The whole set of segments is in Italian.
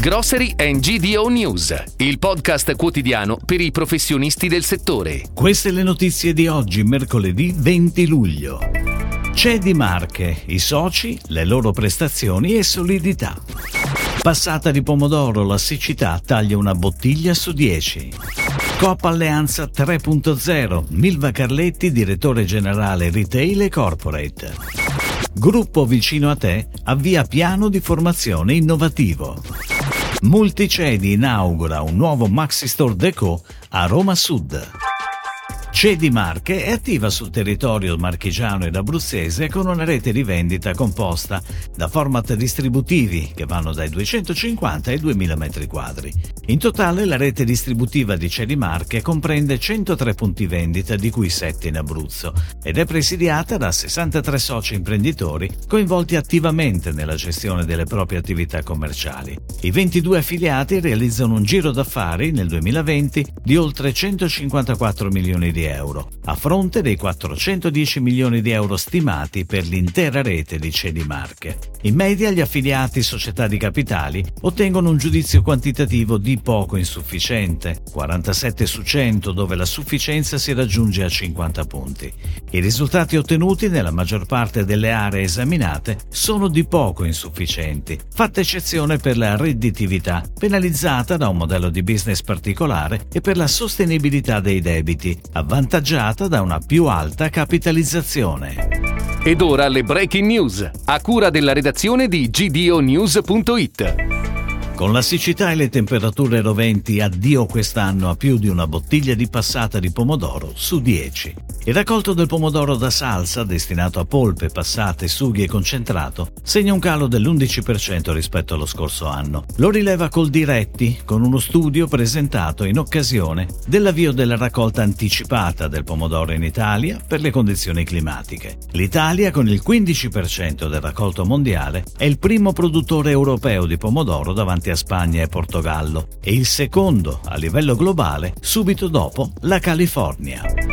Grocery and GDO News, il podcast quotidiano per i professionisti del settore. Queste le notizie di oggi, mercoledì 20 luglio. C'è di Marche, i soci, le loro prestazioni e solidità. Passata di pomodoro, la siccità taglia una bottiglia su 10. Coppa Alleanza 3.0, Milva Carletti, direttore generale retail e corporate. Gruppo vicino a te avvia piano di formazione innovativo. Multicedi inaugura un nuovo Maxi Store Deco a Roma Sud. Cedi Marche è attiva sul territorio marchigiano ed abruzzese con una rete di vendita composta da format distributivi che vanno dai 250 ai 2000 m2. In totale la rete distributiva di Cedi Marche comprende 103 punti vendita di cui 7 in Abruzzo ed è presidiata da 63 soci imprenditori coinvolti attivamente nella gestione delle proprie attività commerciali. I 22 affiliati realizzano un giro d'affari nel 2020 di oltre 154 milioni di euro, a fronte dei 410 milioni di euro stimati per l'intera rete di Cedi Marche. In media gli affiliati società di capitali ottengono un giudizio quantitativo di poco insufficiente, 47 su 100 dove la sufficienza si raggiunge a 50 punti. I risultati ottenuti nella maggior parte delle aree esaminate sono di poco insufficienti, fatta eccezione per la redditività, penalizzata da un modello di business particolare e per la sostenibilità dei debiti, avvantaggiata da una più alta capitalizzazione. Ed ora le breaking news, a cura della redazione di gdonews.it. Con la siccità e le temperature roventi, addio quest'anno a più di una bottiglia di passata di pomodoro su 10. Il raccolto del pomodoro da salsa, destinato a polpe, passate, sughi e concentrato, segna un calo dell'11% rispetto allo scorso anno. Lo rileva col diretti, con uno studio presentato in occasione dell'avvio della raccolta anticipata del pomodoro in Italia per le condizioni climatiche. L'Italia, con il 15% del raccolto mondiale, è il primo produttore europeo di pomodoro davanti a Spagna e Portogallo e il secondo a livello globale subito dopo la California.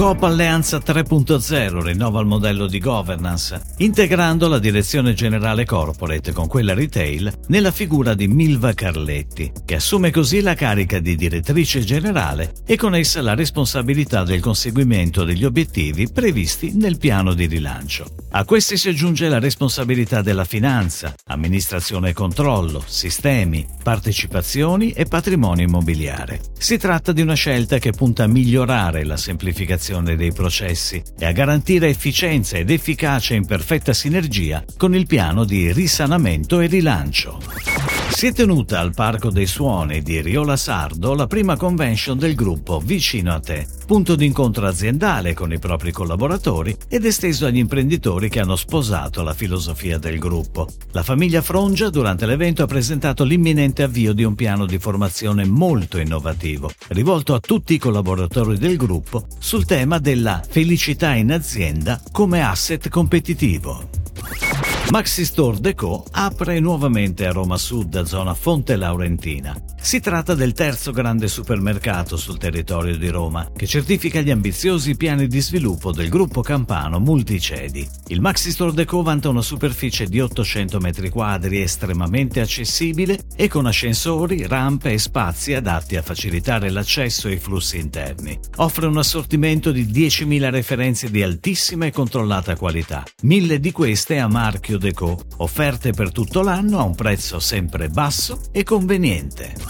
Coop Alleanza 3.0 rinnova il modello di governance, integrando la direzione generale corporate con quella retail nella figura di Milva Carletti, che assume così la carica di direttrice generale e con essa la responsabilità del conseguimento degli obiettivi previsti nel piano di rilancio. A questi si aggiunge la responsabilità della finanza, amministrazione e controllo, sistemi, partecipazioni e patrimonio immobiliare. Si tratta di una scelta che punta a migliorare la semplificazione automazione dei processi e a garantire efficienza ed efficacia in perfetta sinergia con il piano di risanamento e rilancio. Si è tenuta al Parco dei Suoni di Riola Sardo la prima convention del gruppo Vicino a te, punto d'incontro aziendale con i propri collaboratori ed esteso agli imprenditori che hanno sposato la filosofia del gruppo. La famiglia Frongia durante l'evento ha presentato l'imminente avvio di un piano di formazione molto innovativo, rivolto a tutti i collaboratori del gruppo sul tema della felicità in azienda come asset competitivo. Maxi Store Deco apre nuovamente a Roma Sud, zona Fonte Laurentina. Si tratta del terzo grande supermercato sul territorio di Roma, che certifica gli ambiziosi piani di sviluppo del gruppo campano Multicedi. Il Maxi Store Deco vanta una superficie di 800 m2 estremamente accessibile e con ascensori, rampe e spazi adatti a facilitare l'accesso ai flussi interni. Offre un assortimento di 10.000 referenze di altissima e controllata qualità, mille di queste a marchio Deco, offerte per tutto l'anno a un prezzo sempre basso e conveniente.